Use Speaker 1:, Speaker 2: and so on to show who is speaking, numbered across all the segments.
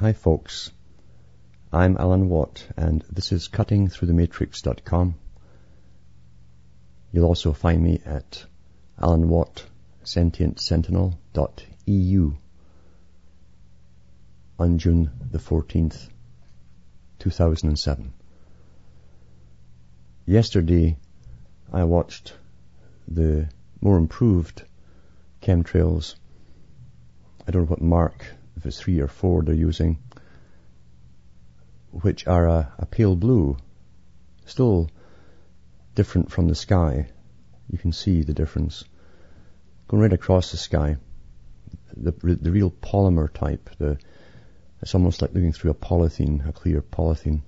Speaker 1: Hi folks, I'm Alan Watt and this is cuttingthroughthematrix.com. You'll also find me at alanwattsentientsentinel.eu on June the 14th, 2007. Yesterday I watched the more improved chemtrails. I don't know what mark, if it's three or four they're using, which are a, a pale blue, still different from the sky. You can see the difference. Going right across the sky, the, the real polymer type, the, it's almost like looking through a polythene, a clear polythene.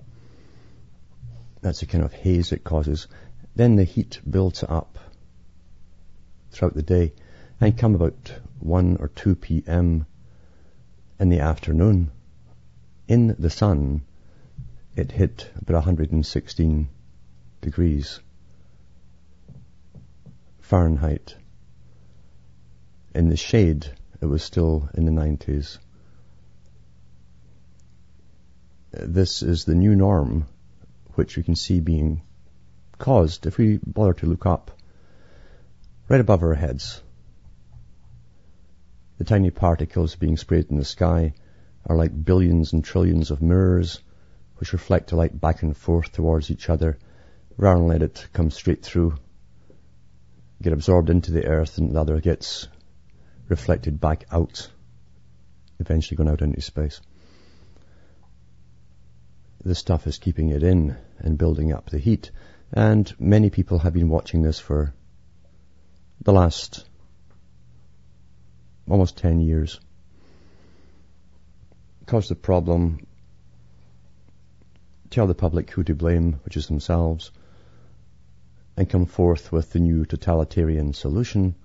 Speaker 1: That's the kind of haze it causes. Then the heat builds up throughout the day and come about 1 or 2 p.m. in the afternoon, in the sun, it hit about 116 degrees Fahrenheit. In the shade, it was still in the 90s. This is the new norm, which we can see being caused if we bother to look up right above our heads. The tiny particles being sprayed in the sky are like billions and trillions of mirrors which reflect the light back and forth towards each other rather than let it come straight through, get absorbed into the earth and the other gets reflected back out, eventually going out into space. This stuff is keeping it in and building up the heat. And many people have been watching this for the last almost 10 years. Cause the problem, tell the public who to blame, which is themselves, and come forth with the new totalitarian solution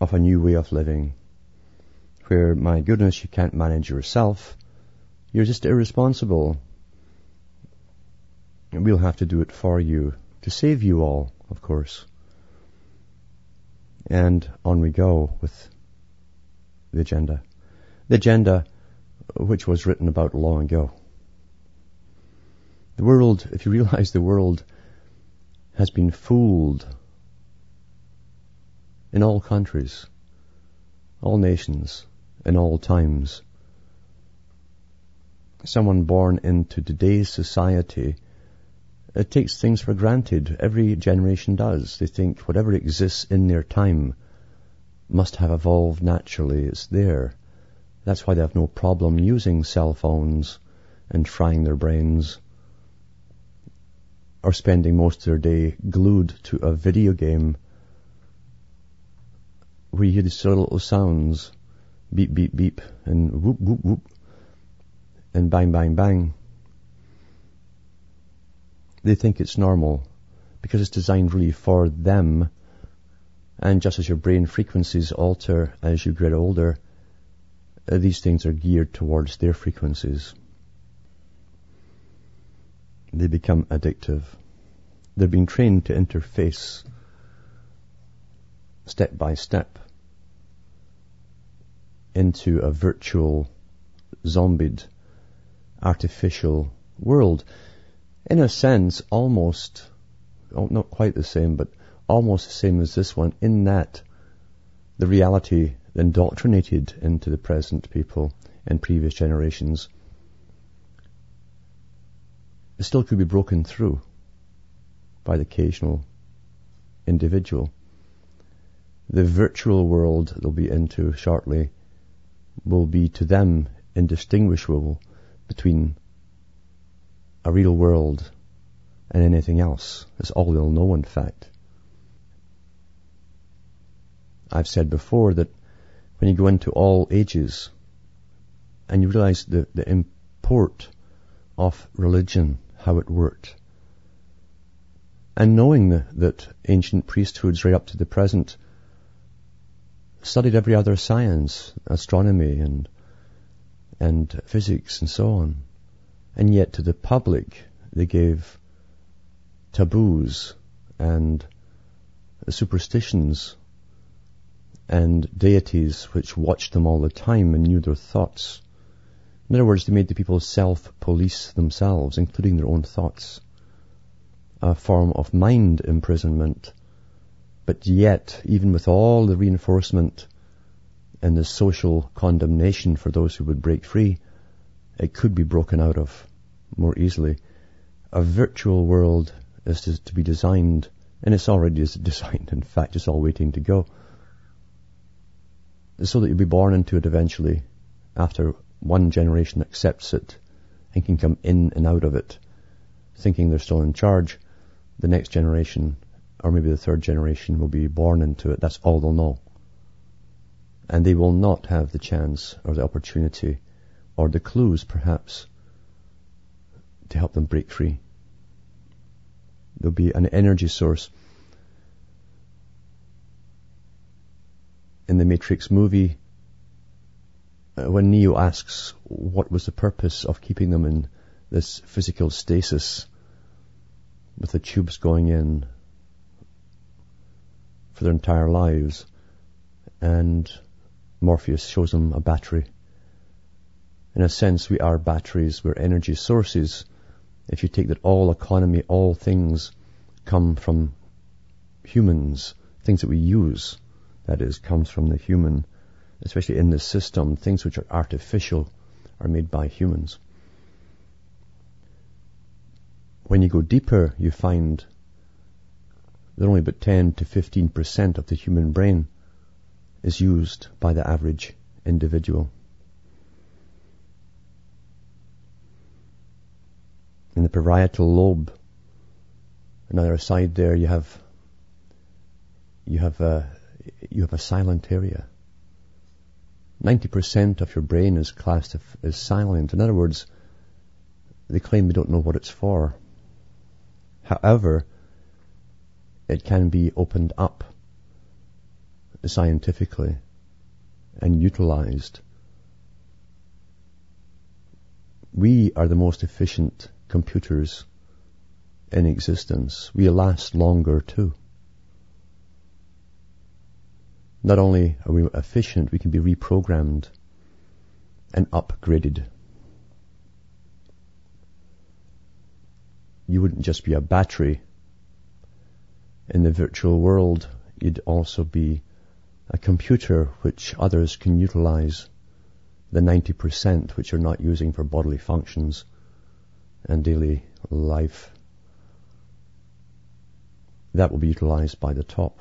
Speaker 1: of a new way of living, where, my goodness, you can't manage yourself, you're just irresponsible. We'll have to do it for you, to save you all, of course. And on we go with the agenda. The agenda which was written about long ago. The world, if you realize the world has been fooled in all countries, all nations, in all times. Someone born into today's society it takes things for granted. Every generation does. They think whatever exists in their time must have evolved naturally. It's there. That's why they have no problem using cell phones and frying their brains or spending most of their day glued to a video game where you hear these little sounds, beep, beep, beep, and whoop, whoop, whoop, and bang, bang, bang they think it's normal because it's designed really for them. And just as your brain frequencies alter as you get older, uh, these things are geared towards their frequencies. They become addictive. They're being trained to interface step by step into a virtual, zombied, artificial world in a sense, almost, oh, not quite the same, but almost the same as this one, in that the reality indoctrinated into the present people in previous generations still could be broken through by the occasional individual. The virtual world they'll be into shortly will be to them indistinguishable between a real world and anything else. That's all we'll know, in fact. I've said before that when you go into all ages and you realize the, the import of religion, how it worked, and knowing the, that ancient priesthoods right up to the present studied every other science, astronomy and and physics and so on, and yet to the public they gave taboos and superstitions and deities which watched them all the time and knew their thoughts In other words, they made the people self-police themselves, including their own thoughts. A form of mind imprisonment. But yet, even with all the reinforcement and the social condemnation for those who would break free, it could be broken out of more easily. A virtual world is to, to be designed, and it's already designed, in fact, it's all waiting to go, so that you'll be born into it eventually after one generation accepts it and can come in and out of it thinking they're still in charge. The next generation, or maybe the third generation, will be born into it. That's all they'll know. And they will not have the chance or the opportunity or the clues, perhaps, to help them break free. There'll be an energy source. In the Matrix movie, uh, when Neo asks what was the purpose of keeping them in this physical stasis with the tubes going in for their entire lives, and Morpheus shows him a battery. In a sense, we are batteries, we're energy sources. If you take that all economy, all things come from humans, things that we use, that is, comes from the human especially in this system, things which are artificial are made by humans. When you go deeper, you find that only about 10 to 15% of the human brain is used by the average individual. In the parietal lobe, On another side there, you have you have a you have a silent area. 90% of your brain is classed as silent. In other words, they claim they don't know what it's for. However, it can be opened up scientifically and utilized. We are the most efficient computers in existence. We last longer too. Not only are we efficient, we can be reprogrammed and upgraded. You wouldn't just be a battery in the virtual world, you'd also be a computer which others can utilize the 90% which you're not using for bodily functions and daily life. That will be utilized by the top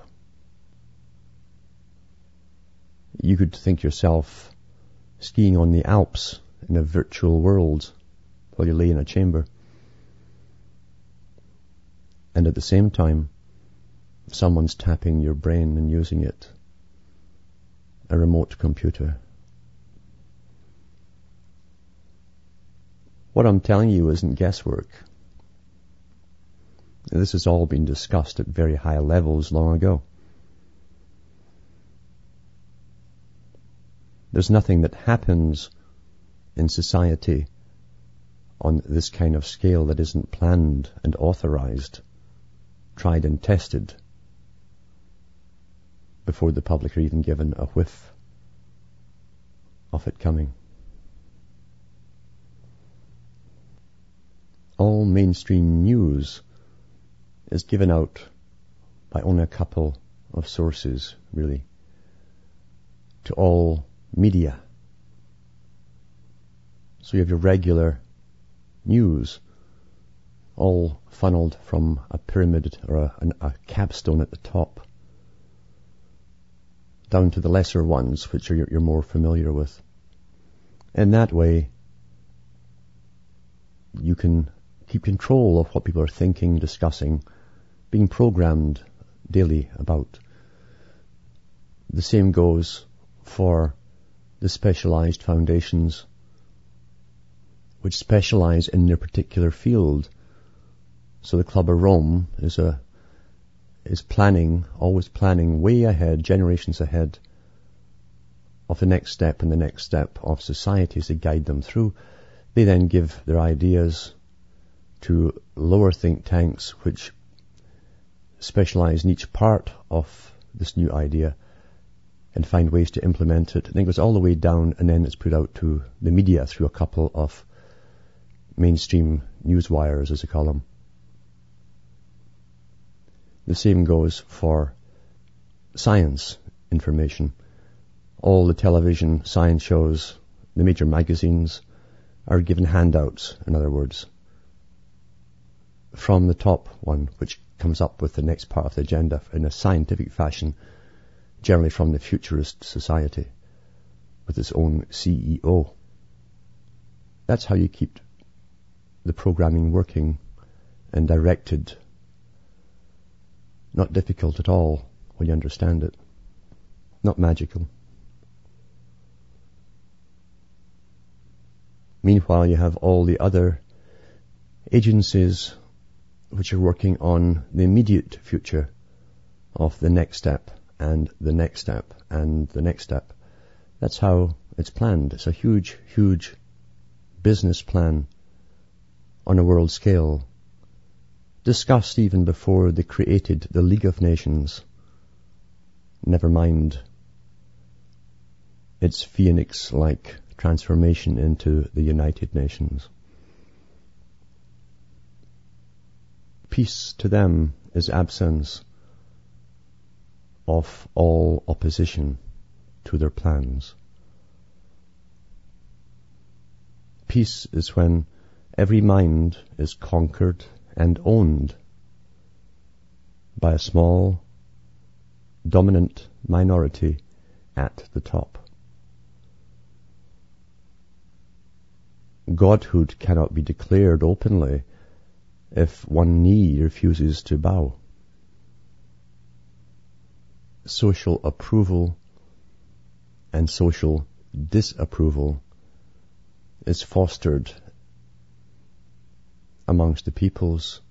Speaker 1: you could think yourself skiing on the Alps in a virtual world while you lay in a chamber. And at the same time, someone's tapping your brain and using it. A remote computer. What I'm telling you isn't guesswork. This has all been discussed at very high levels long ago. There's nothing that happens in society on this kind of scale that isn't planned and authorized, tried and tested before the public are even given a whiff of it coming. All mainstream news is given out by only a couple of sources, really, to all media. So you have your regular news, all funneled from a pyramid or a, a, capstone at the top, down to the lesser ones, which are you're, you're more familiar with. In that way, you can keep control of what people are thinking, discussing, being programmed daily about. The same goes for the specialized foundations which specialize in their particular field. So the Club of Rome is a is planning, always planning way ahead, generations ahead of the next step and the next step of society to guide them through. They then give their ideas to lower think tanks which specialize in each part of this new idea and find ways to implement it. And it goes all the way down and then it's put out to the media through a couple of mainstream news wires, as they call them. The same goes for science information. All the television science shows, the major magazines are given handouts, in other words, from the top one, which comes up with the next part of the agenda in a scientific fashion, generally from the futurist society, with its own CEO. That's how you keep the programming working and directed. Not difficult at all when you understand it. Not magical. Meanwhile, you have all the other agencies which are working on the immediate future of the next step and the next step and the next step. That's how it's planned. It's a huge, huge business plan on a world scale, discussed even before they created the League of Nations. Never mind its phoenix-like transformation into the United Nations. Peace to them is absence of all opposition to their plans. Peace is when every mind is conquered and owned by a small, dominant minority at the top. Godhood cannot be declared openly if one knee refuses to bow. Social approval and social disapproval is fostered amongst the peoples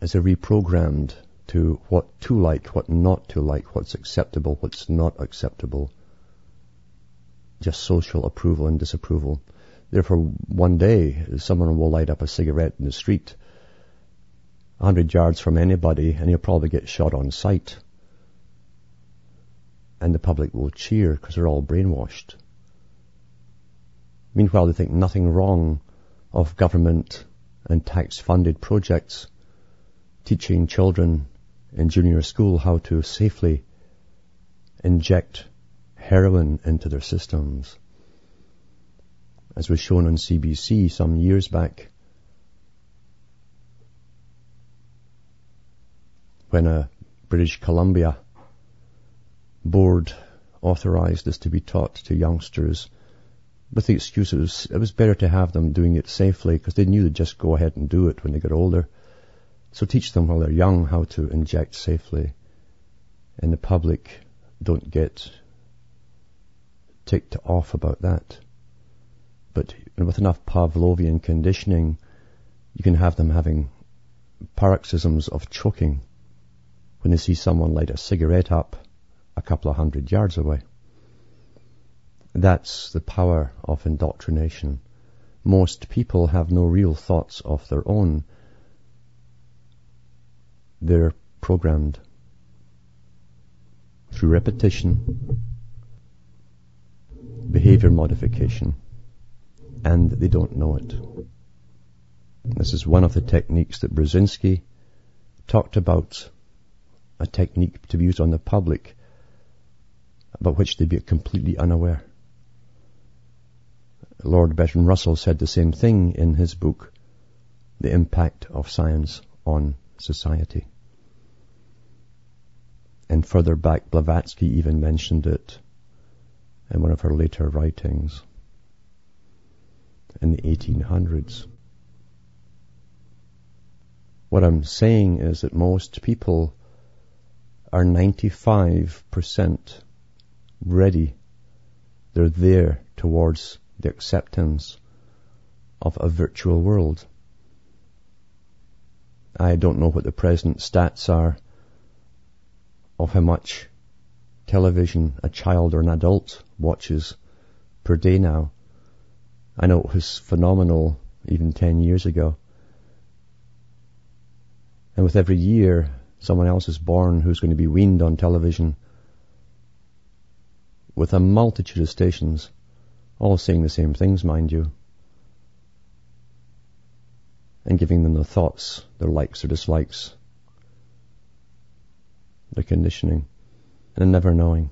Speaker 1: as they're reprogrammed to what to like, what not to like, what's acceptable, what's not acceptable. Just social approval and disapproval. Therefore, one day, someone will light up a cigarette in the street, a hundred yards from anybody, and he'll probably get shot on sight. And the public will cheer because they're all brainwashed. Meanwhile, they think nothing wrong of government and tax-funded projects teaching children in junior school how to safely inject heroin into their systems as was shown on CBC some years back, when a British Columbia board authorized this to be taught to youngsters with the excuse it was, it was better to have them doing it safely because they knew they'd just go ahead and do it when they got older. So teach them while they're young how to inject safely. And the public don't get ticked off about that. But with enough Pavlovian conditioning, you can have them having paroxysms of choking when they see someone light a cigarette up a couple of hundred yards away. That's the power of indoctrination. Most people have no real thoughts of their own. They're programmed through repetition, behavior modification, and they don't know it. This is one of the techniques that Brzezinski talked about, a technique to be used on the public, about which they'd be completely unaware. Lord Bertrand Russell said the same thing in his book, The Impact of Science on Society. And further back, Blavatsky even mentioned it in one of her later writings in the 1800s. What I'm saying is that most people are 95% ready. They're there towards the acceptance of a virtual world. I don't know what the present stats are of how much television a child or an adult watches per day now. I know it was phenomenal even 10 years ago. And with every year, someone else is born who's going to be weaned on television with a multitude of stations, all saying the same things, mind you, and giving them their thoughts, their likes or dislikes, their conditioning, and never knowing.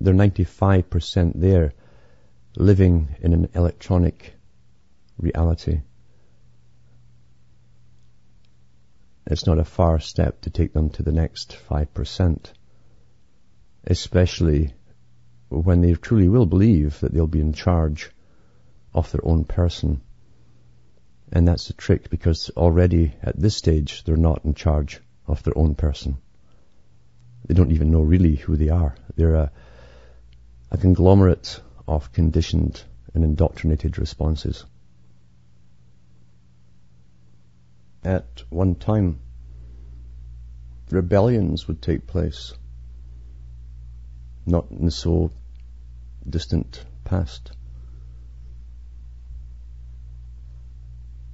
Speaker 1: They're 95% there, living in an electronic reality. It's not a far step to take them to the next 5%, especially when they truly will believe that they'll be in charge of their own person. And that's the trick because already at this stage they're not in charge of their own person. They don't even know really who they are. They're a, a conglomerate of conditioned and indoctrinated responses. At one time, rebellions would take place, not in the so distant past.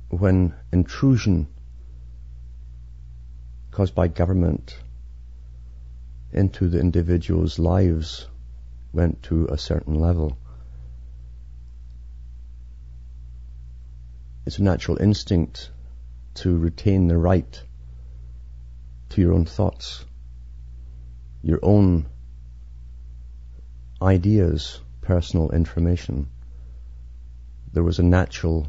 Speaker 1: When intrusion caused by government into the individual's lives went to a certain level. It's a natural instinct to retain the right to your own thoughts, your own ideas, personal information. There was a natural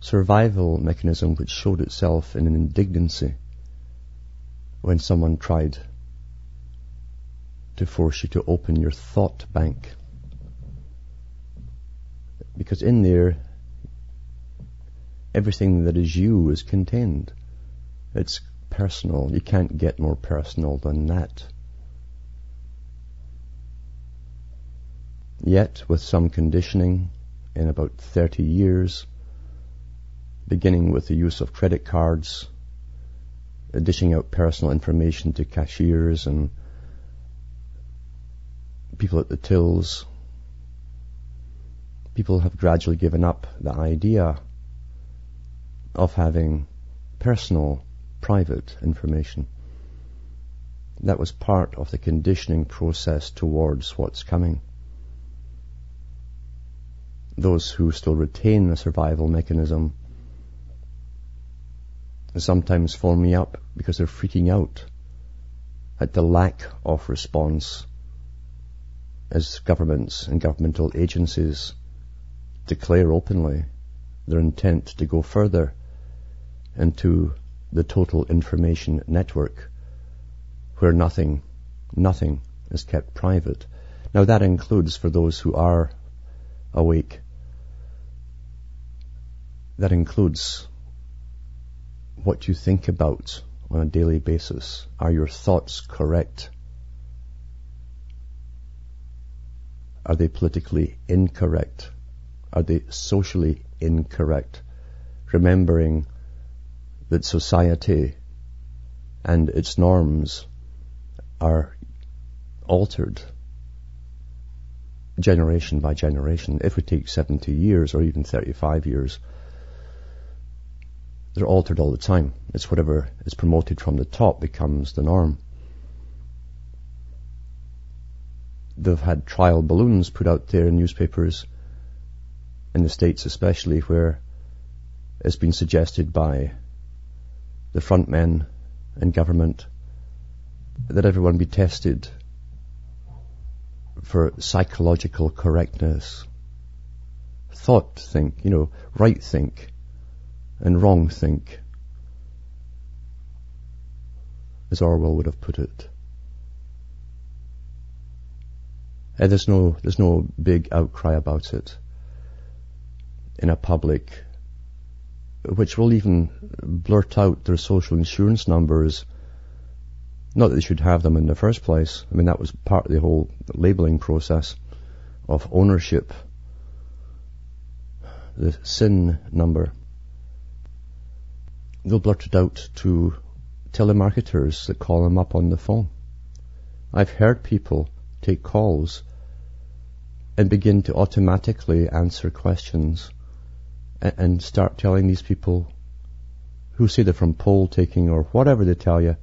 Speaker 1: survival mechanism which showed itself in an indignancy when someone tried to force you to open your thought bank. Because in there, everything that is you is contained. It's personal. You can't get more personal than that. Yet, with some conditioning, in about 30 years, beginning with the use of credit cards, uh, dishing out personal information to cashiers and people at the tills, people have gradually given up the idea of having personal, private information. That was part of the conditioning process towards what's coming. Those who still retain the survival mechanism sometimes phone me up because they're freaking out at the lack of response as governments and governmental agencies declare openly their intent to go further into the total information network where nothing, nothing is kept private. Now that includes for those who are awake, that includes what you think about on a daily basis. Are your thoughts correct? Are they politically incorrect? Are they socially incorrect? Remembering that society and its norms are altered generation by generation. If we take 70 years or even 35 years, they're altered all the time. It's whatever is promoted from the top becomes the norm. They've had trial balloons put out there in newspapers, in the States especially, where it's been suggested by the front men and government that everyone be tested for psychological correctness. Thought think, you know, right think, and wrong think, as Orwell would have put it. And there's no, there's no big outcry about it in a public which will even blurt out their social insurance numbers. Not that they should have them in the first place. I mean, that was part of the whole labeling process of ownership. The SIN number they'll blurt it out to telemarketers that call them up on the phone. I've heard people take calls and begin to automatically answer questions and, start telling these people who say they're from poll taking or whatever they tell you,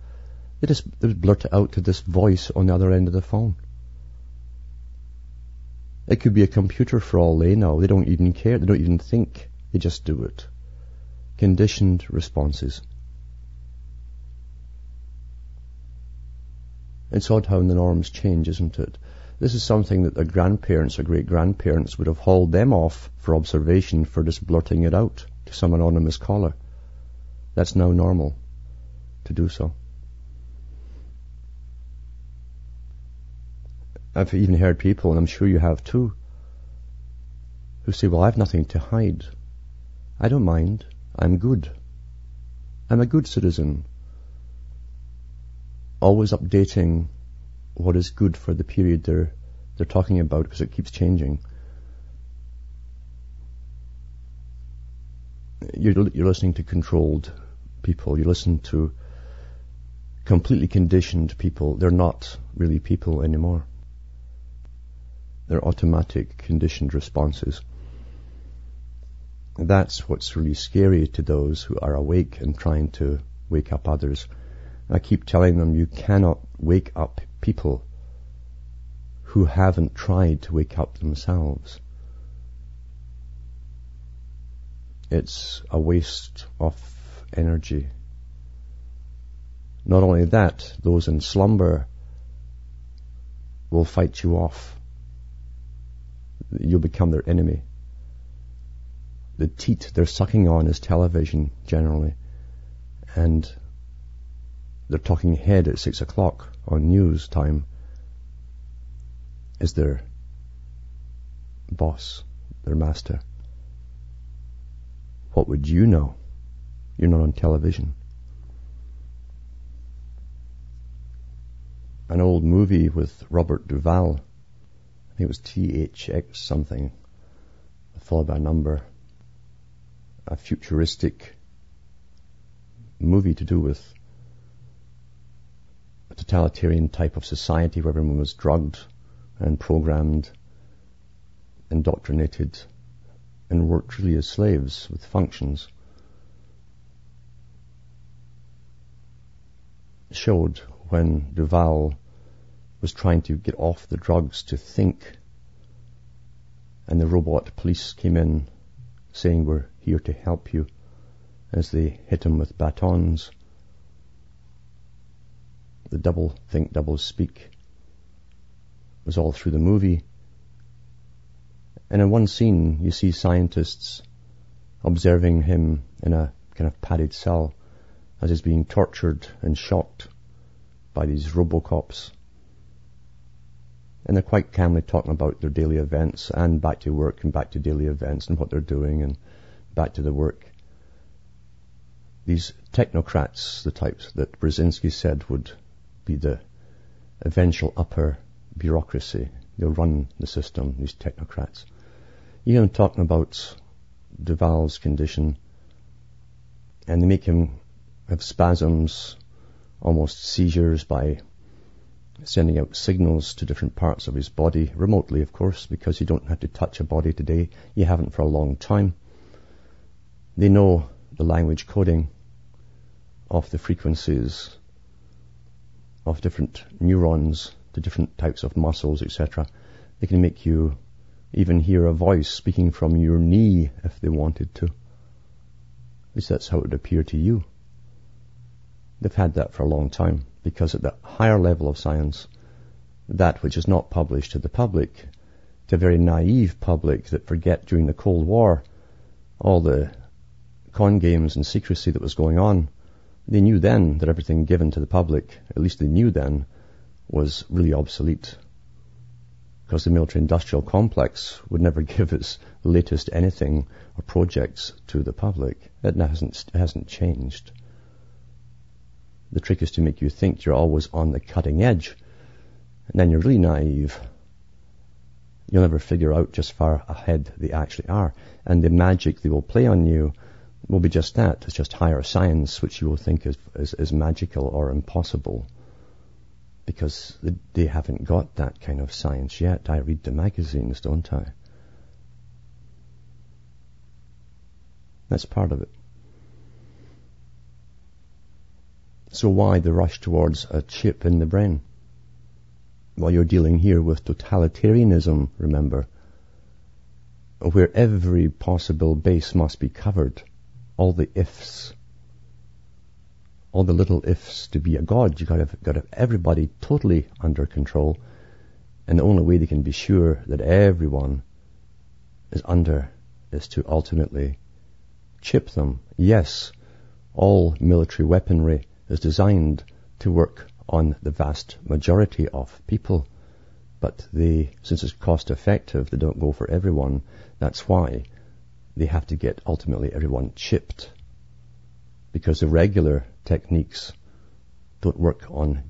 Speaker 1: they just, they blurt it out to this voice on the other end of the phone. It could be a computer for all they know. They don't even care. They don't even think. They just do it. Conditioned responses. It's odd how the norms change, isn't it? This is something that their grandparents or great grandparents would have hauled them off for observation for just blurting it out to some anonymous caller. That's now normal to do so. I've even heard people, and I'm sure you have too, who say, well, I've nothing to hide. I don't mind. I'm good. I'm a good citizen. Always updating what is good for the period they're, they're talking about because it keeps changing. You're, you're listening to controlled people. You listen to completely conditioned people. They're not really people anymore. They're automatic conditioned responses. That's what's really scary to those who are awake and trying to wake up others. I keep telling them you cannot wake up people who haven't tried to wake up themselves. It's a waste of energy. Not only that, those in slumber will fight you off. You'll become their enemy. The teat they're sucking on is television generally. And they're talking head at six o'clock on news time is their boss, their master. What would you know? You're not on television. An old movie with Robert Duvall. I think it was THX something, followed by a number. A futuristic movie to do with a totalitarian type of society where everyone was drugged and programmed, indoctrinated, and worked really as slaves with functions. Showed when Duvall was trying to get off the drugs to think, and the robot police came in saying, We're here to help you, as they hit him with batons the double think, double speak was all through the movie. And in one scene, you see scientists observing him in a kind of padded cell as he's being tortured and shocked by these robocops. And they're quite calmly talking about their daily events and back to work and back to daily events and what they're doing and back to the work. These technocrats, the types that Brzezinski said would be the eventual upper bureaucracy. They'll run the system, these technocrats. Even talking about Duvall's condition, and they make him have spasms, almost seizures by sending out signals to different parts of his body, remotely of course, because you don't have to touch a body today. You haven't for a long time. They know the language coding of the frequencies of different neurons to different types of muscles, etc. They can make you even hear a voice speaking from your knee if they wanted to. At least that's how it would appear to you. They've had that for a long time because at the higher level of science, that which is not published to the public, to a very naive public that forget during the Cold War all the con games and secrecy that was going on, they knew then that everything given to the public, at least they knew then, was really obsolete. Because the military industrial complex would never give its latest anything or projects to the public. It hasn't, it hasn't changed. The trick is to make you think you're always on the cutting edge. And then you're really naive. You'll never figure out just far ahead they actually are. And the magic they will play on you will be just that. It's just higher science, which you will think is, is, is magical or impossible. Because they haven't got that kind of science yet. I read the magazines, don't I? That's part of it. So why the rush towards a chip in the brain? While you're dealing here with totalitarianism, remember, where every possible base must be covered, all the ifs, all the little ifs to be a god. You gotta, gotta have everybody totally under control. And the only way they can be sure that everyone is under is to ultimately chip them. Yes, all military weaponry is designed to work on the vast majority of people, but they, since it's cost effective, they don't go for everyone. That's why they have to get ultimately everyone chipped. Because the regular techniques don't work on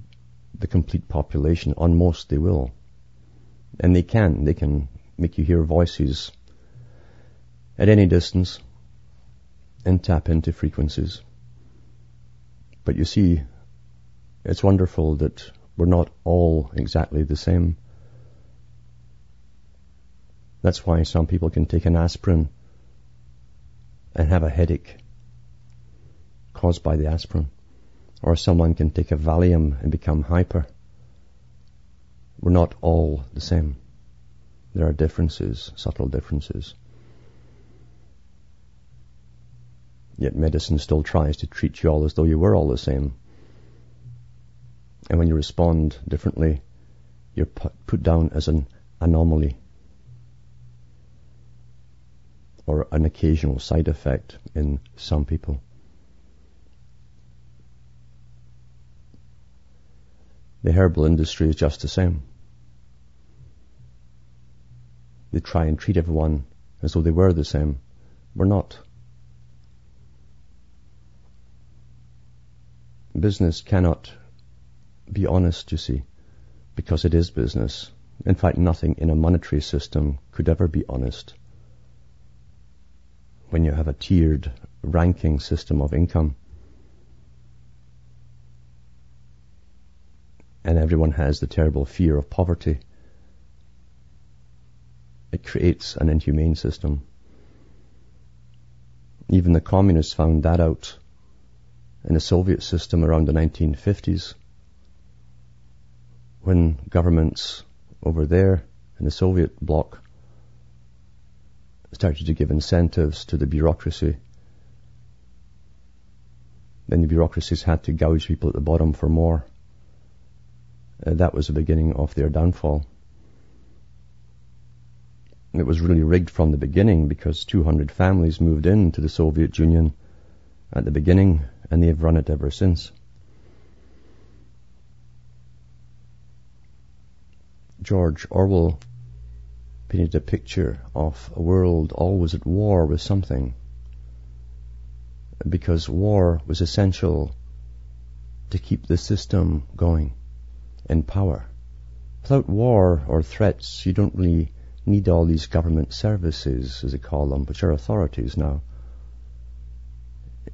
Speaker 1: the complete population. On most they will. And they can. They can make you hear voices at any distance and tap into frequencies. But you see, it's wonderful that we're not all exactly the same. That's why some people can take an aspirin and have a headache caused by the aspirin. Or someone can take a Valium and become hyper. We're not all the same. There are differences, subtle differences. Yet medicine still tries to treat you all as though you were all the same. And when you respond differently, you're put down as an anomaly or an occasional side effect in some people. The herbal industry is just the same. They try and treat everyone as though they were the same. We're not. Business cannot be honest, you see, because it is business. In fact, nothing in a monetary system could ever be honest. When you have a tiered ranking system of income, and everyone has the terrible fear of poverty, it creates an inhumane system. Even the communists found that out in the Soviet system around the 1950s when governments over there in the Soviet bloc started to give incentives to the bureaucracy. Then the bureaucracies had to gouge people at the bottom for more. Uh, that was the beginning of their downfall. It was really rigged from the beginning because 200 families moved into the Soviet Union at the beginning and they've run it ever since. George Orwell painted a picture of a world always at war with something because war was essential to keep the system going in power. Without war or threats, you don't really need all these government services, as they call them, which are authorities now.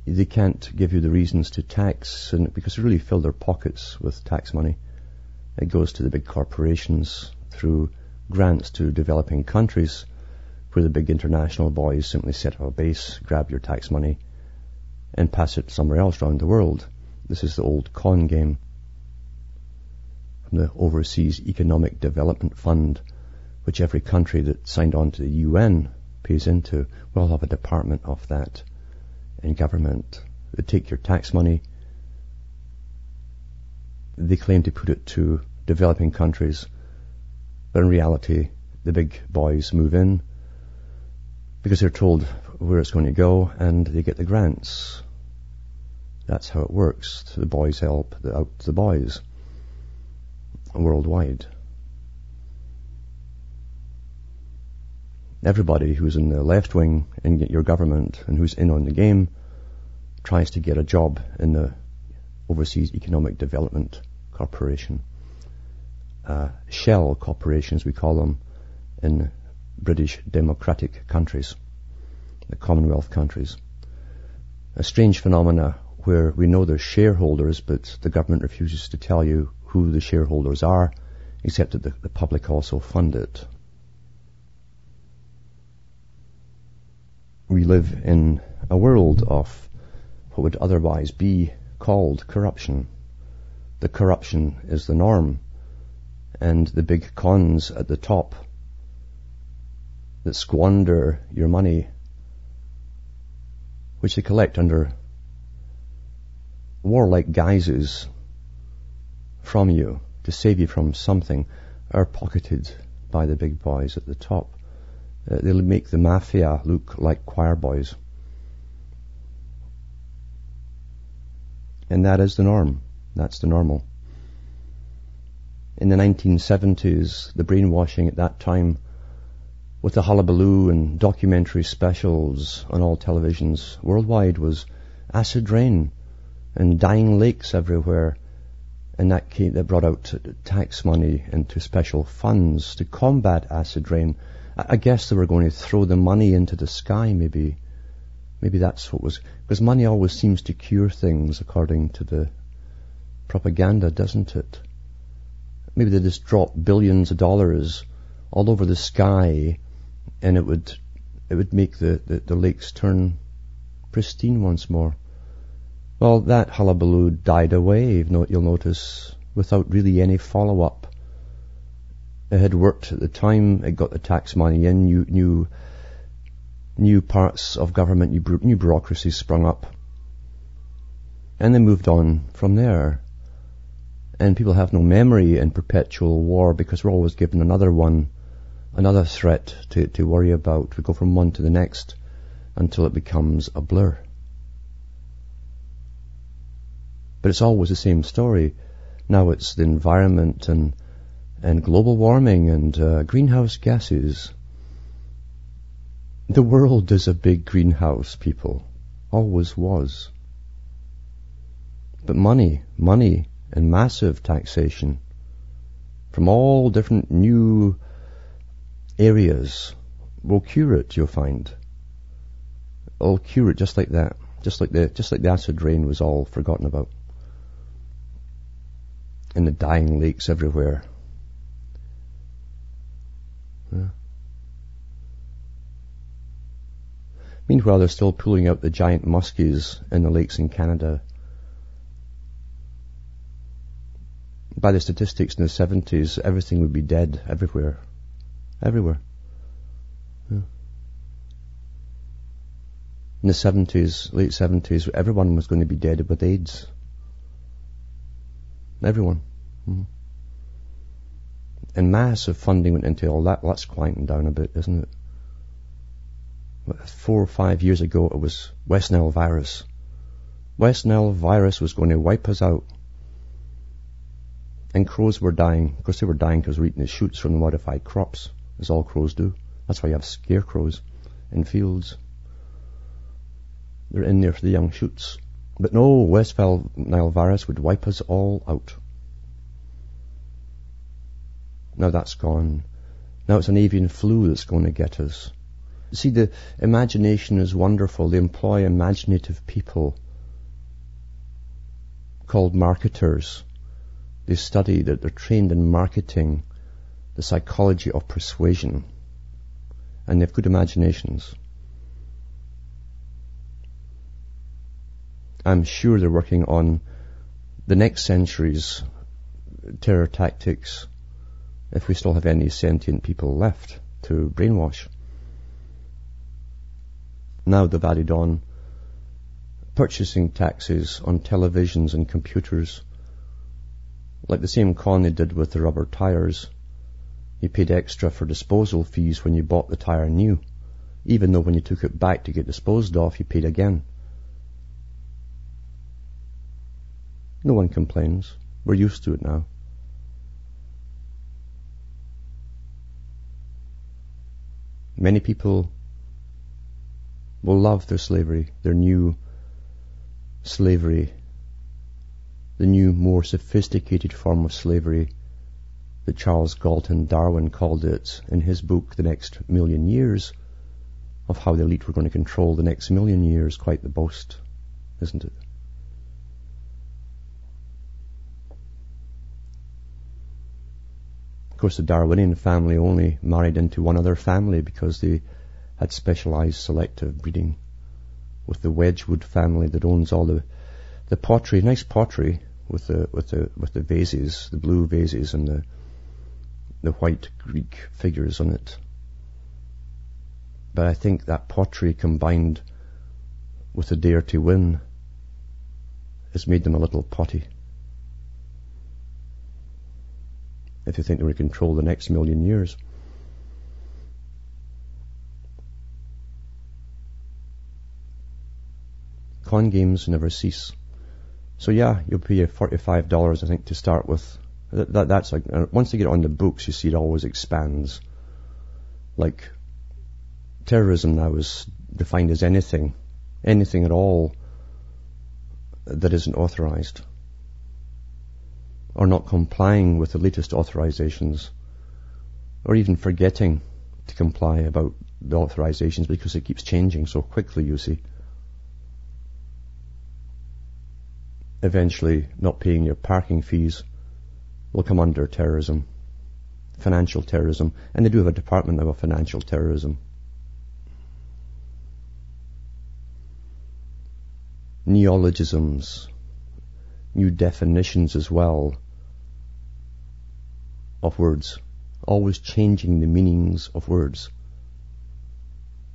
Speaker 1: They can't give you the reasons to tax, and because they really fill their pockets with tax money. It goes to the big corporations through grants to developing countries, where the big international boys simply set up a base, grab your tax money, and pass it somewhere else around the world. This is the old con game from the Overseas Economic Development Fund, which every country that signed on to the UN pays into. We'll have a department of that in government. They take your tax money. They claim to put it to developing countries, but in reality, the big boys move in because they're told where it's going to go and they get the grants. That's how it works. The boys help out the boys worldwide. Everybody who's in the left wing in your government and who's in on the game tries to get a job in the Overseas Economic Development Corporation. Uh, shell corporations, we call them, in British democratic countries, the Commonwealth countries. A strange phenomena where we know there's shareholders, but the government refuses to tell you who the shareholders are, except that the, the public also fund it. We live in a world of what would otherwise be called corruption. The corruption is the norm. And the big cons at the top that squander your money, which they collect under warlike guises from you to save you from something, are pocketed by the big boys at the top. Uh, they'll make the mafia look like choir boys. And that is the norm. That's the normal. In the 1970s, the brainwashing at that time with the hullabaloo and documentary specials on all televisions worldwide was acid rain and dying lakes everywhere. And that came, that brought out tax money into special funds to combat acid rain. I guess they were going to throw the money into the sky, maybe. Maybe that's what was, because money always seems to cure things according to the propaganda, doesn't it? Maybe they just drop billions of dollars all over the sky and it would, it would make the, the, the lakes turn pristine once more. Well, that hullabaloo died away, you'll notice, without really any follow-up. It had worked at the time, it got the tax money in, new, new, new parts of government, new, new bureaucracies sprung up. And they moved on from there. And people have no memory in perpetual war because we're always given another one, another threat to, to worry about. We go from one to the next until it becomes a blur. But it's always the same story. Now it's the environment and and global warming and uh, greenhouse gases. The world is a big greenhouse, people. Always was. But money, money and massive taxation from all different new areas will cure it, you'll find. It'll cure it just like that. Just like the, just like the acid rain was all forgotten about. And the dying lakes everywhere. Yeah. Meanwhile, they're still pulling out the giant muskies in the lakes in Canada. By the statistics in the 70s, everything would be dead everywhere. Everywhere. Yeah. In the 70s, late 70s, everyone was going to be dead with AIDS. Everyone. Mm-hmm. And massive funding went into all that. Well, that's quieting down a bit, isn't it? Four or five years ago, it was West Nile virus. West Nile virus was going to wipe us out. And crows were dying. Of course, they were dying because we're eating the shoots from the modified crops, as all crows do. That's why you have scarecrows in fields. They're in there for the young shoots. But no, West Nile virus would wipe us all out. Now that's gone. Now it's an avian flu that's going to get us. See, the imagination is wonderful. They employ imaginative people called marketers. They study that they're trained in marketing, the psychology of persuasion, and they've good imaginations. I'm sure they're working on the next century's terror tactics if we still have any sentient people left to brainwash. Now they've added on purchasing taxes on televisions and computers, like the same con they did with the rubber tires. You paid extra for disposal fees when you bought the tire new, even though when you took it back to get disposed of, you paid again. No one complains. We're used to it now. Many people will love their slavery, their new slavery, the new, more sophisticated form of slavery that Charles Galton Darwin called it in his book, The Next Million Years, of how the elite were going to control the next million years. Quite the boast, isn't it? Of course, the Darwinian family only married into one other family because they had specialized selective breeding with the Wedgwood family that owns all the, the pottery, nice pottery with the, with the, with the vases, the blue vases and the, the white Greek figures on it. But I think that pottery combined with the dare to win has made them a little potty. If you think going to control the next million years. Con games never cease. So yeah, you'll pay $45 I think to start with. That, that, that's like, uh, once they get on the books, you see it always expands. Like, terrorism now is defined as anything, anything at all that isn't authorized or not complying with the latest authorizations or even forgetting to comply about the authorizations because it keeps changing so quickly, you see. Eventually, not paying your parking fees will come under terrorism, financial terrorism, and they do have a department of financial terrorism. Neologisms, new definitions as well of words, always changing the meanings of words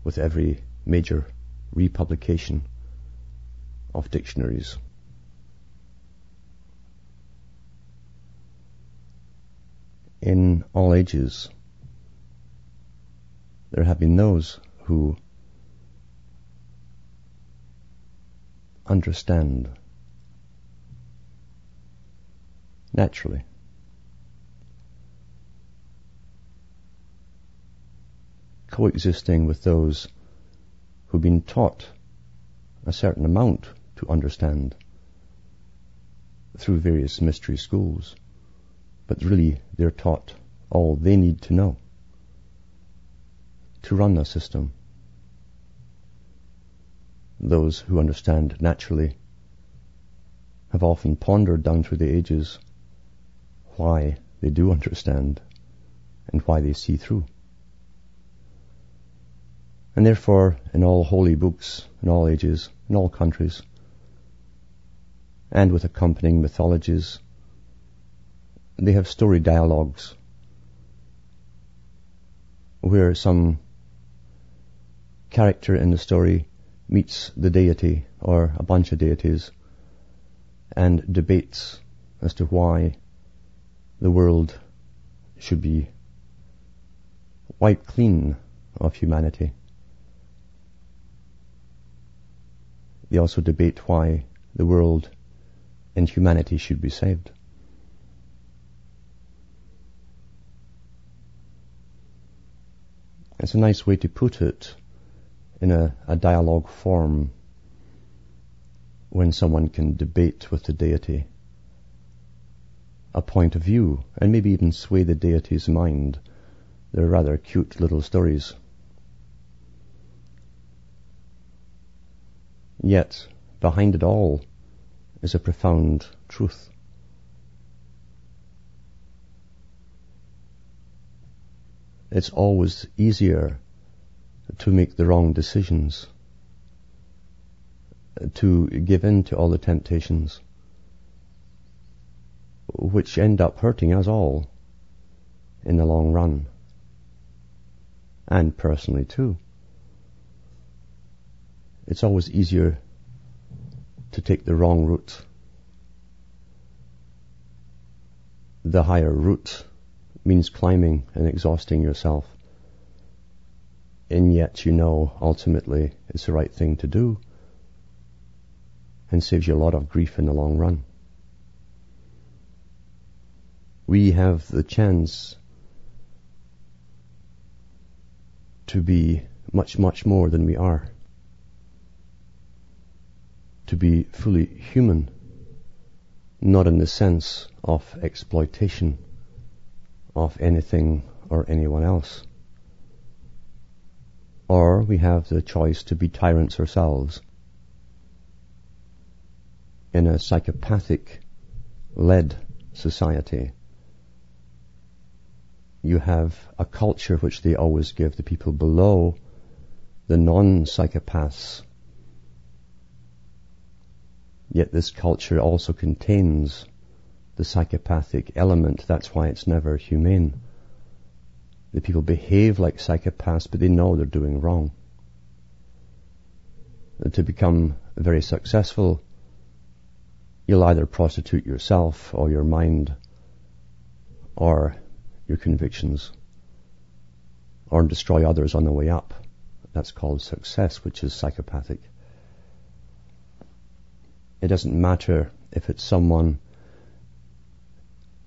Speaker 1: with every major republication of dictionaries. In all ages, there have been those who understand naturally. Coexisting with those who've been taught a certain amount to understand through various mystery schools but really they're taught all they need to know to run the system. Those who understand naturally have often pondered down through the ages why they do understand and why they see through. And therefore, in all holy books, in all ages, in all countries, and with accompanying mythologies, they have story dialogues where some character in the story meets the deity or a bunch of deities and debates as to why the world should be wiped clean of humanity. They also debate why the world and humanity should be saved. It's a nice way to put it in a, a dialogue form when someone can debate with the deity a point of view and maybe even sway the deity's mind. They're rather cute little stories. Yet, behind it all is a profound truth. It's always easier to make the wrong decisions, uh, to give in to all the temptations, which end up hurting us all in the long run, and personally too. It's always easier to take the wrong route. The higher route means climbing and exhausting yourself. And yet you know ultimately it's the right thing to do and saves you a lot of grief in the long run. We have the chance to be much, much more than we are. To be fully human, not in the sense of exploitation of anything or anyone else. Or we have the choice to be tyrants ourselves in a psychopathic led society. You have a culture which they always give the people below the non-psychopaths. Yet this culture also contains the psychopathic element. That's why it's never humane. The people behave like psychopaths, but they know they're doing wrong. To become very successful, you'll either prostitute yourself or your mind or your convictions or destroy others on the way up. That's called success, which is psychopathic. It doesn't matter if it's someone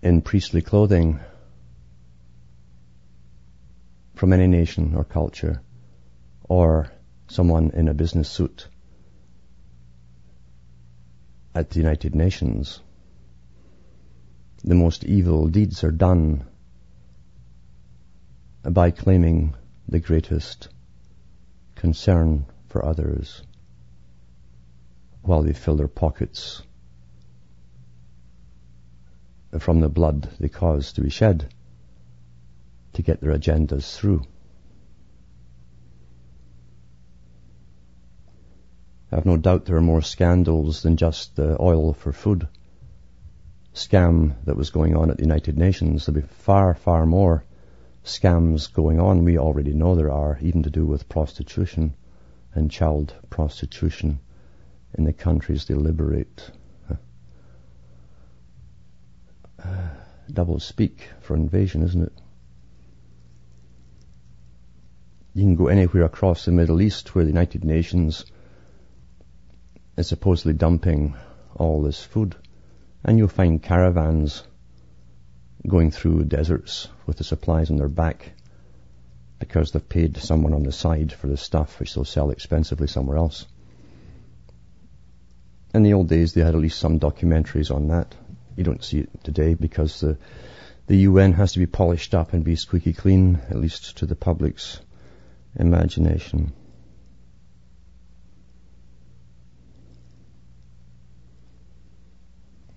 Speaker 1: in priestly clothing from any nation or culture or someone in a business suit at the United Nations. The most evil deeds are done by claiming the greatest concern for others while they fill their pockets from the blood they cause to be shed to get their agendas through. I have no doubt there are more scandals than just the oil for food scam that was going on at the United Nations. There'll be far, far more scams going on. We already know there are, even to do with prostitution and child prostitution in the countries they liberate. Double speak for invasion, isn't it? You can go anywhere across the Middle East where the United Nations is supposedly dumping all this food, and you'll find caravans going through deserts with the supplies on their back because they've paid someone on the side for the stuff which they'll sell expensively somewhere else. In the old days, they had at least some documentaries on that. You don't see it today because the the UN has to be polished up and be squeaky clean, at least to the public's imagination.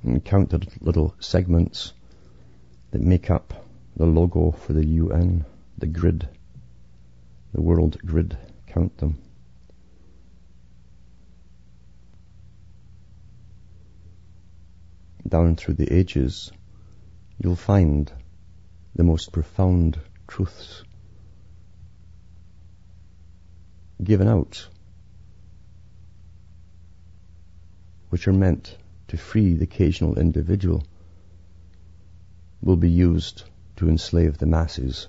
Speaker 1: And count the little segments that make up the logo for the UN, the grid, the world grid. Count them. Down through the ages, you'll find the most profound truths given out, which are meant to free the occasional individual, will be used to enslave the masses.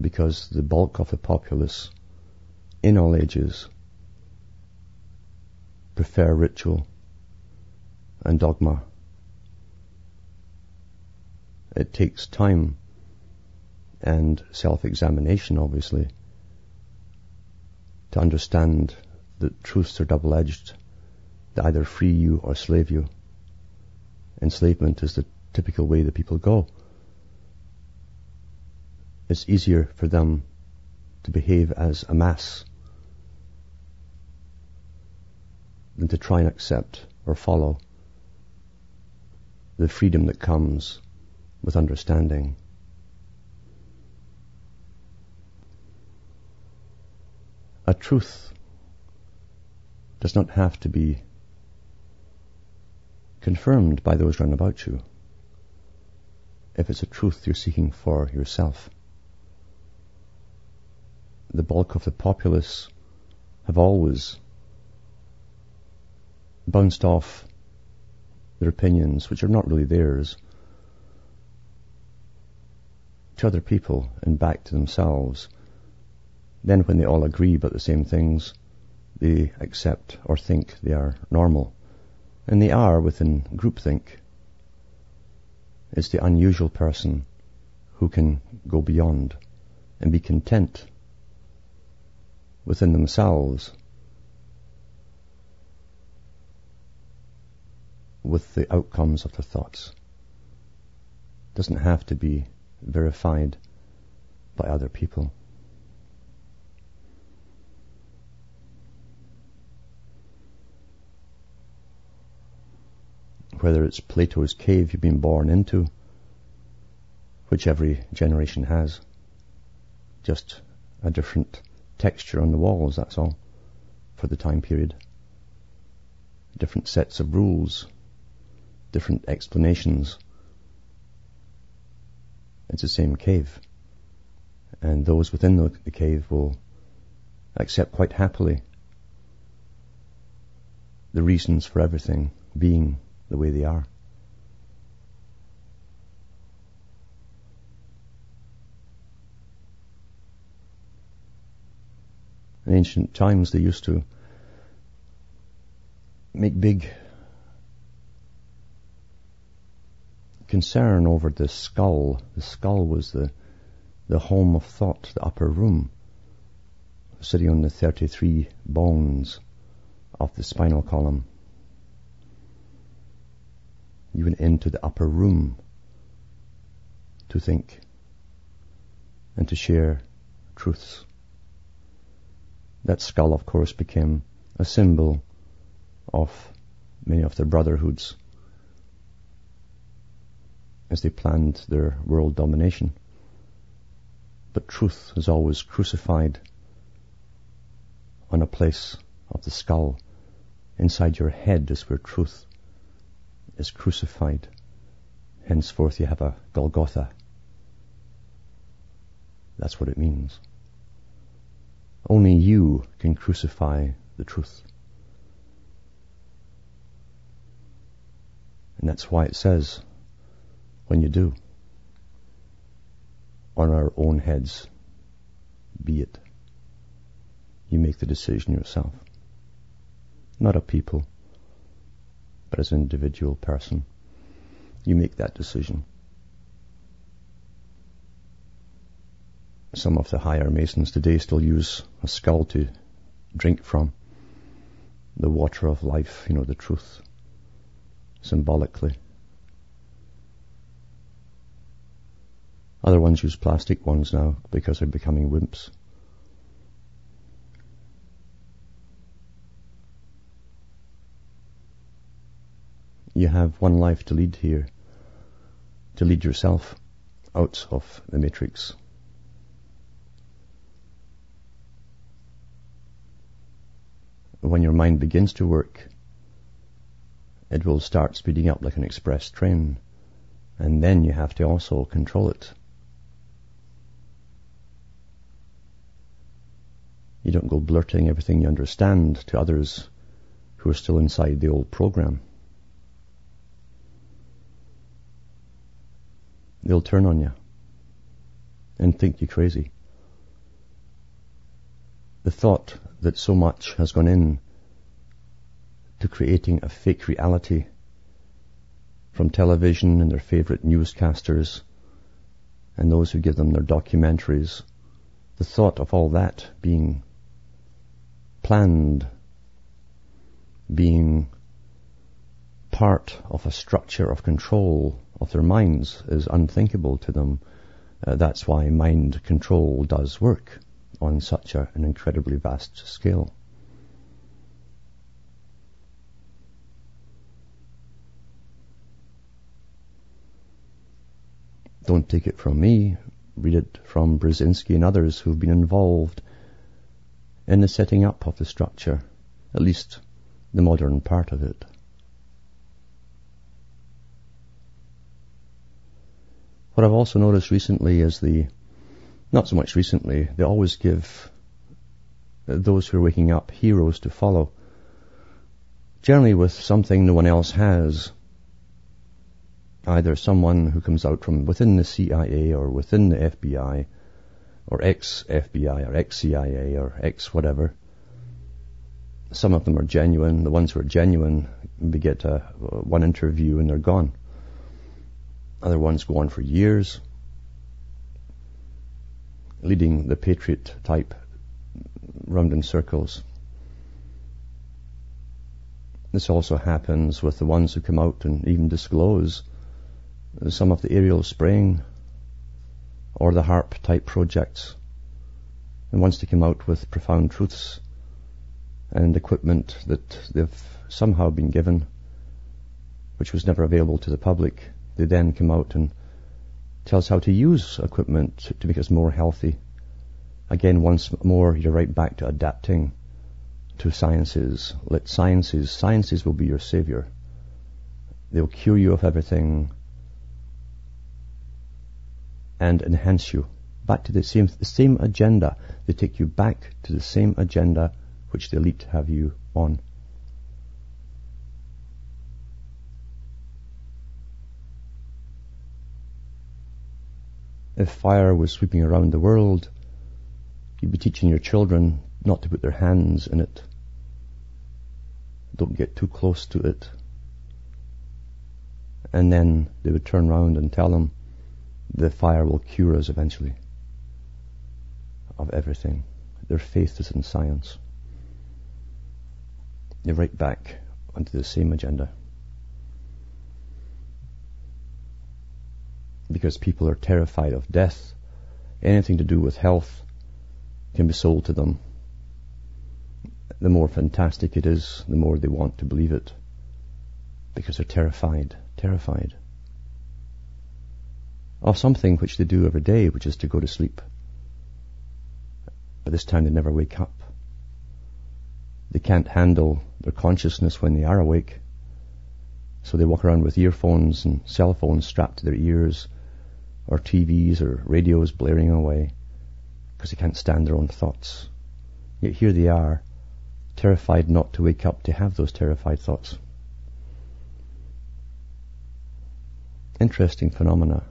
Speaker 1: Because the bulk of the populace in all ages prefer ritual and dogma. It takes time and self-examination, obviously, to understand that truths are double-edged. They either free you or slave you. Enslavement is the typical way that people go. It's easier for them to behave as a mass than to try and accept or follow the freedom that comes with understanding. A truth does not have to be confirmed by those round about you if it's a truth you're seeking for yourself. The bulk of the populace have always bounced off their opinions, which are not really theirs, to other people and back to themselves. Then when they all agree about the same things, they accept or think they are normal. And they are within groupthink. It's the unusual person who can go beyond and be content within themselves with the outcomes of their thoughts. It doesn't have to be verified by other people. Whether it's Plato's cave you've been born into, which every generation has, just a different texture on the walls, that's all, for the time period. Different sets of rules different explanations It's the same cave. And those within the, the cave will accept quite happily the reasons for everything being the way they are. In ancient times, they used to make big concern over the skull. The skull was the, the home of thought, the upper room, sitting on the 33 bones of the spinal column. You went into the upper room to think and to share truths. That skull, of course, became a symbol of many of their brotherhoods as they planned their world domination. But truth is always crucified on a place of the skull. Inside your head is where truth is crucified. Henceforth you have a Golgotha. That's what it means. Only you can crucify the truth. And that's why it says, when you do, on our own heads, be it. You make the decision yourself. Not a people, but as an individual person. You make that decision. Some of the higher Masons today still use a skull to drink from. The water of life, you know, the truth, symbolically. Other ones use plastic ones now because they're becoming wimps. You have one life to lead here, to lead yourself out of the matrix. when your mind begins to work, it will start speeding up like an express train. And then you have to also control it. You don't go blurting everything you understand to others who are still inside the old program. They'll turn on you and think you crazy. The thought that so much has gone in to creating a fake reality from television and their favorite newscasters and those who give them their documentaries. The thought of all that being planned, being part of a structure of control of their minds is unthinkable to them. Uh, that's why mind control does work on such a, an incredibly vast scale. Don't take it from me. Read it from Brzezinski and others who've been involved in the setting up of the structure, at least the modern part of it. What I've also noticed recently is the not so much recently. They always give uh, those who are waking up heroes to follow. Generally with something no one else has. Either someone who comes out from within the CIA or within the FBI or ex-FBI or ex-CIA or ex-whatever. Some of them are genuine. The ones who are genuine, we get a, one interview and they're gone. Other ones go on for years leading the patriot type round in circles. This also happens with the ones who come out and even disclose some of the aerial spraying or the HAARP type projects and wants to come out with profound truths and equipment that they've somehow been given which was never available to the public. They then come out and tell us how to use equipment to make us more healthy. Again, once more, you're right back to adapting to sciences. Let sciences, sciences will be your savior. They'll cure you of everything. And enhance you back to the same, the same agenda. They take you back to the same agenda which the elite have you on. If fire was sweeping around the world, you'd be teaching your children not to put their hands in it. Don't get too close to it. And then they would turn around and tell them the fire will cure us eventually of everything. Their faith is in science. They're right back onto the same agenda. Because people are terrified of death. Anything to do with health can be sold to them. The more fantastic it is, the more they want to believe it. Because they're terrified, terrified of something which they do every day, which is to go to sleep. But this time they never wake up. They can't handle their consciousness when they are awake. So they walk around with earphones and cell phones strapped to their ears, or TVs or radios blaring away, because they can't stand their own thoughts. Yet here they are, terrified not to wake up to have those terrified thoughts. Interesting phenomena.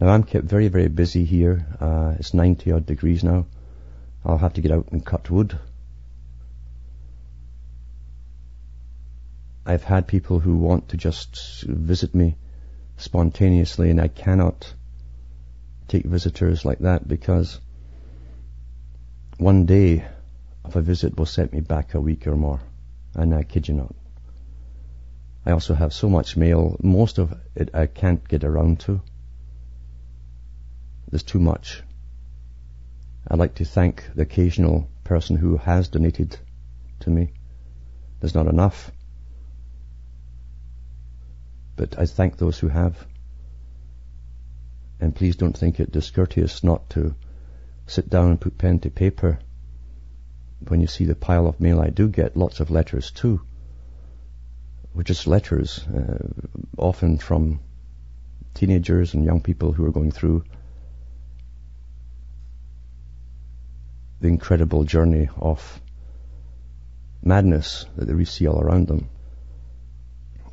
Speaker 1: Now I'm kept very, very busy here. Uh, it's 90 odd degrees now. I'll have to get out and cut wood. I've had people who want to just visit me spontaneously and I cannot take visitors like that because one day of a visit will set me back a week or more. And I kid you not. I also have so much mail, most of it I can't get around to. There's too much. I'd like to thank the occasional person who has donated to me. There's not enough. But I thank those who have. And please don't think it discourteous not to sit down and put pen to paper when you see the pile of mail I do get, lots of letters too. Which is letters, uh, often from teenagers and young people who are going through the incredible journey of madness that they see all around them,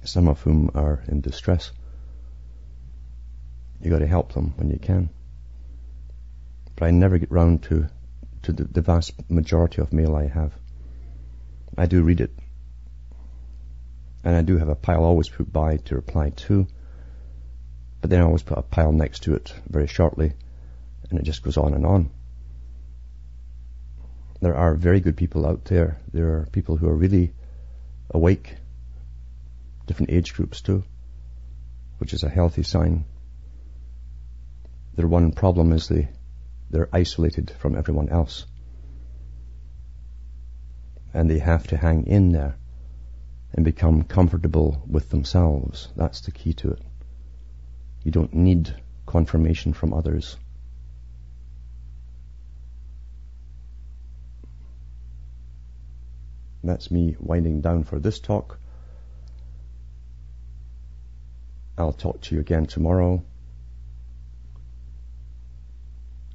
Speaker 1: some of whom are in distress. You gotta help them when you can. But I never get round to, to the, the vast majority of mail I have. I do read it. And I do have a pile always put by to reply to. But then I always put a pile next to it very shortly. And it just goes on and on there are very good people out there. There are people who are really awake, different age groups too, which is a healthy sign. Their one problem is they, they're isolated from everyone else. And they have to hang in there and become comfortable with themselves. That's the key to it. You don't need confirmation from others. That's me winding down for this talk. I'll talk to you again tomorrow.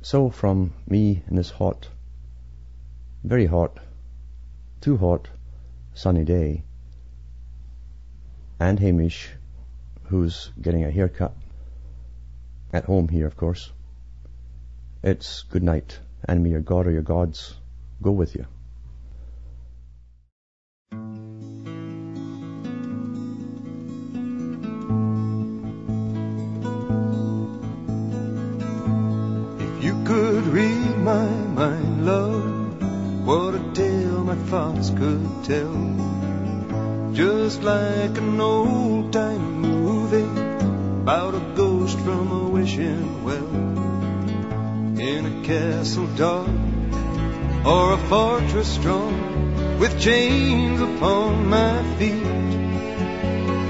Speaker 1: So from me in this hot, very hot, too hot, sunny day, and Hamish, who's getting a haircut at home here, of course. It's good night, and may your God or your gods go with you.
Speaker 2: Thoughts could tell. Just like an old time movie about a ghost from a wishing well. In a castle dark or a fortress strong with chains upon my feet.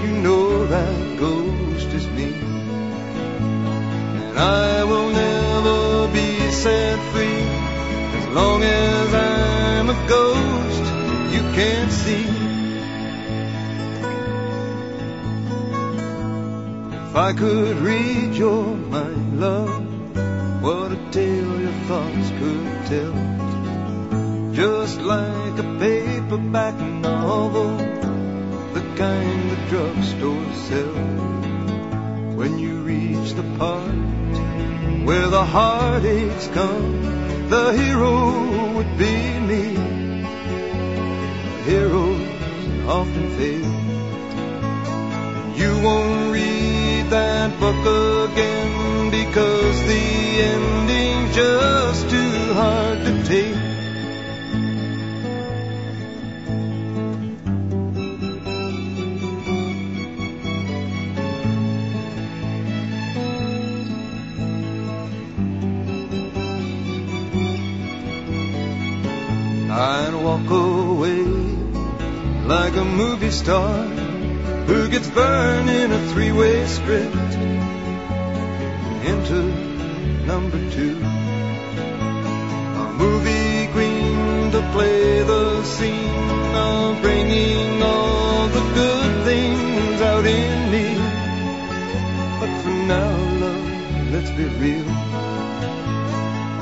Speaker 2: You know that ghost is me. And I will never be set free as long as I'm a ghost can't see. If I could read your mind, love, what a tale your thoughts could tell. Just like a paperback novel, the kind the drugstore sells. When you reach the part where the heartaches come, the hero would be me. Heroes often fail. You won't read that book again because the ending's just too hard to take. Like a movie star who gets burned in a three-way script into number two. A movie queen to play the scene of bringing all the good things out in me. But for now, love, let's be real.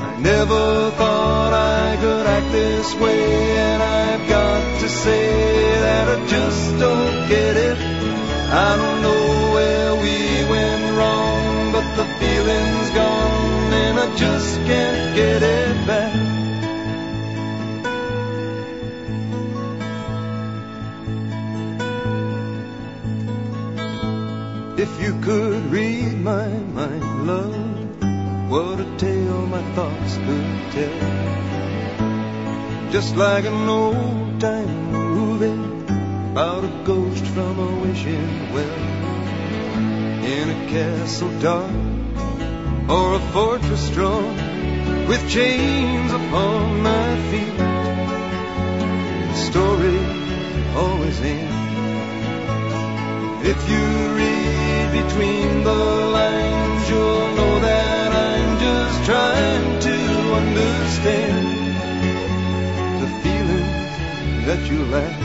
Speaker 2: I never thought I could act this way, and I've got to say just don't get it. I don't know where we went wrong, but the feeling's gone, and I just can't get it back. If you could read my mind, love, what a tale my thoughts could tell. Just like an old time about a ghost from a wishing well. In a castle dark or a fortress strong with chains upon my feet. The story always ends. If you read between the lines, you'll know that I'm just trying to understand the feelings that you lack.